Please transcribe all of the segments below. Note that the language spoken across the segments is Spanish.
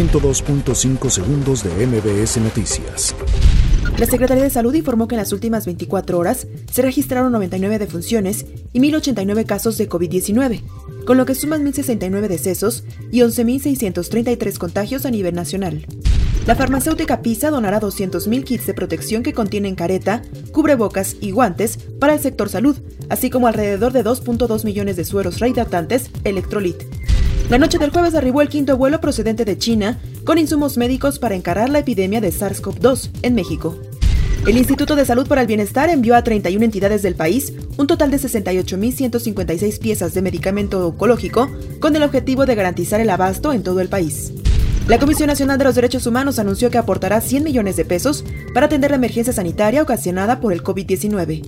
102.5 segundos de MBS Noticias. La Secretaría de Salud informó que en las últimas 24 horas se registraron 99 defunciones y 1.089 casos de COVID-19, con lo que suman 1.069 decesos y 11.633 contagios a nivel nacional. La farmacéutica PISA donará 200.000 kits de protección que contienen careta, cubrebocas y guantes para el sector salud, así como alrededor de 2.2 millones de sueros rehidratantes Electrolit. La noche del jueves arribó el quinto vuelo procedente de China con insumos médicos para encarar la epidemia de SARS-CoV-2 en México. El Instituto de Salud para el Bienestar envió a 31 entidades del país un total de 68.156 piezas de medicamento oncológico con el objetivo de garantizar el abasto en todo el país. La Comisión Nacional de los Derechos Humanos anunció que aportará 100 millones de pesos para atender la emergencia sanitaria ocasionada por el COVID-19.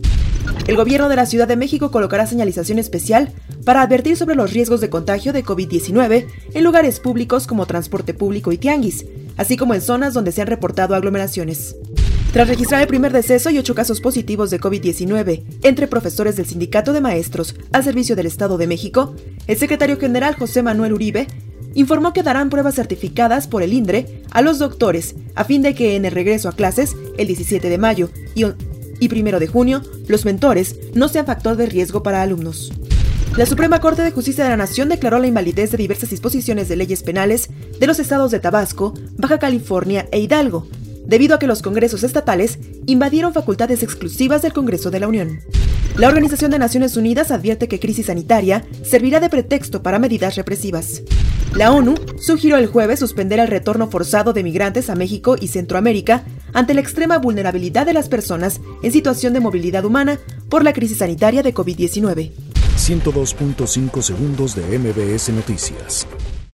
El gobierno de la Ciudad de México colocará señalización especial para advertir sobre los riesgos de contagio de COVID-19 en lugares públicos como transporte público y tianguis, así como en zonas donde se han reportado aglomeraciones. Tras registrar el primer deceso y ocho casos positivos de COVID-19 entre profesores del Sindicato de Maestros al servicio del Estado de México, el secretario general José Manuel Uribe informó que darán pruebas certificadas por el INDRE a los doctores a fin de que en el regreso a clases el 17 de mayo y, y 1 de junio los mentores no sean factor de riesgo para alumnos. La Suprema Corte de Justicia de la Nación declaró la invalidez de diversas disposiciones de leyes penales de los estados de Tabasco, Baja California e Hidalgo, debido a que los congresos estatales invadieron facultades exclusivas del Congreso de la Unión. La Organización de Naciones Unidas advierte que crisis sanitaria servirá de pretexto para medidas represivas. La ONU sugirió el jueves suspender el retorno forzado de migrantes a México y Centroamérica ante la extrema vulnerabilidad de las personas en situación de movilidad humana por la crisis sanitaria de COVID-19. 102.5 segundos de MBS Noticias.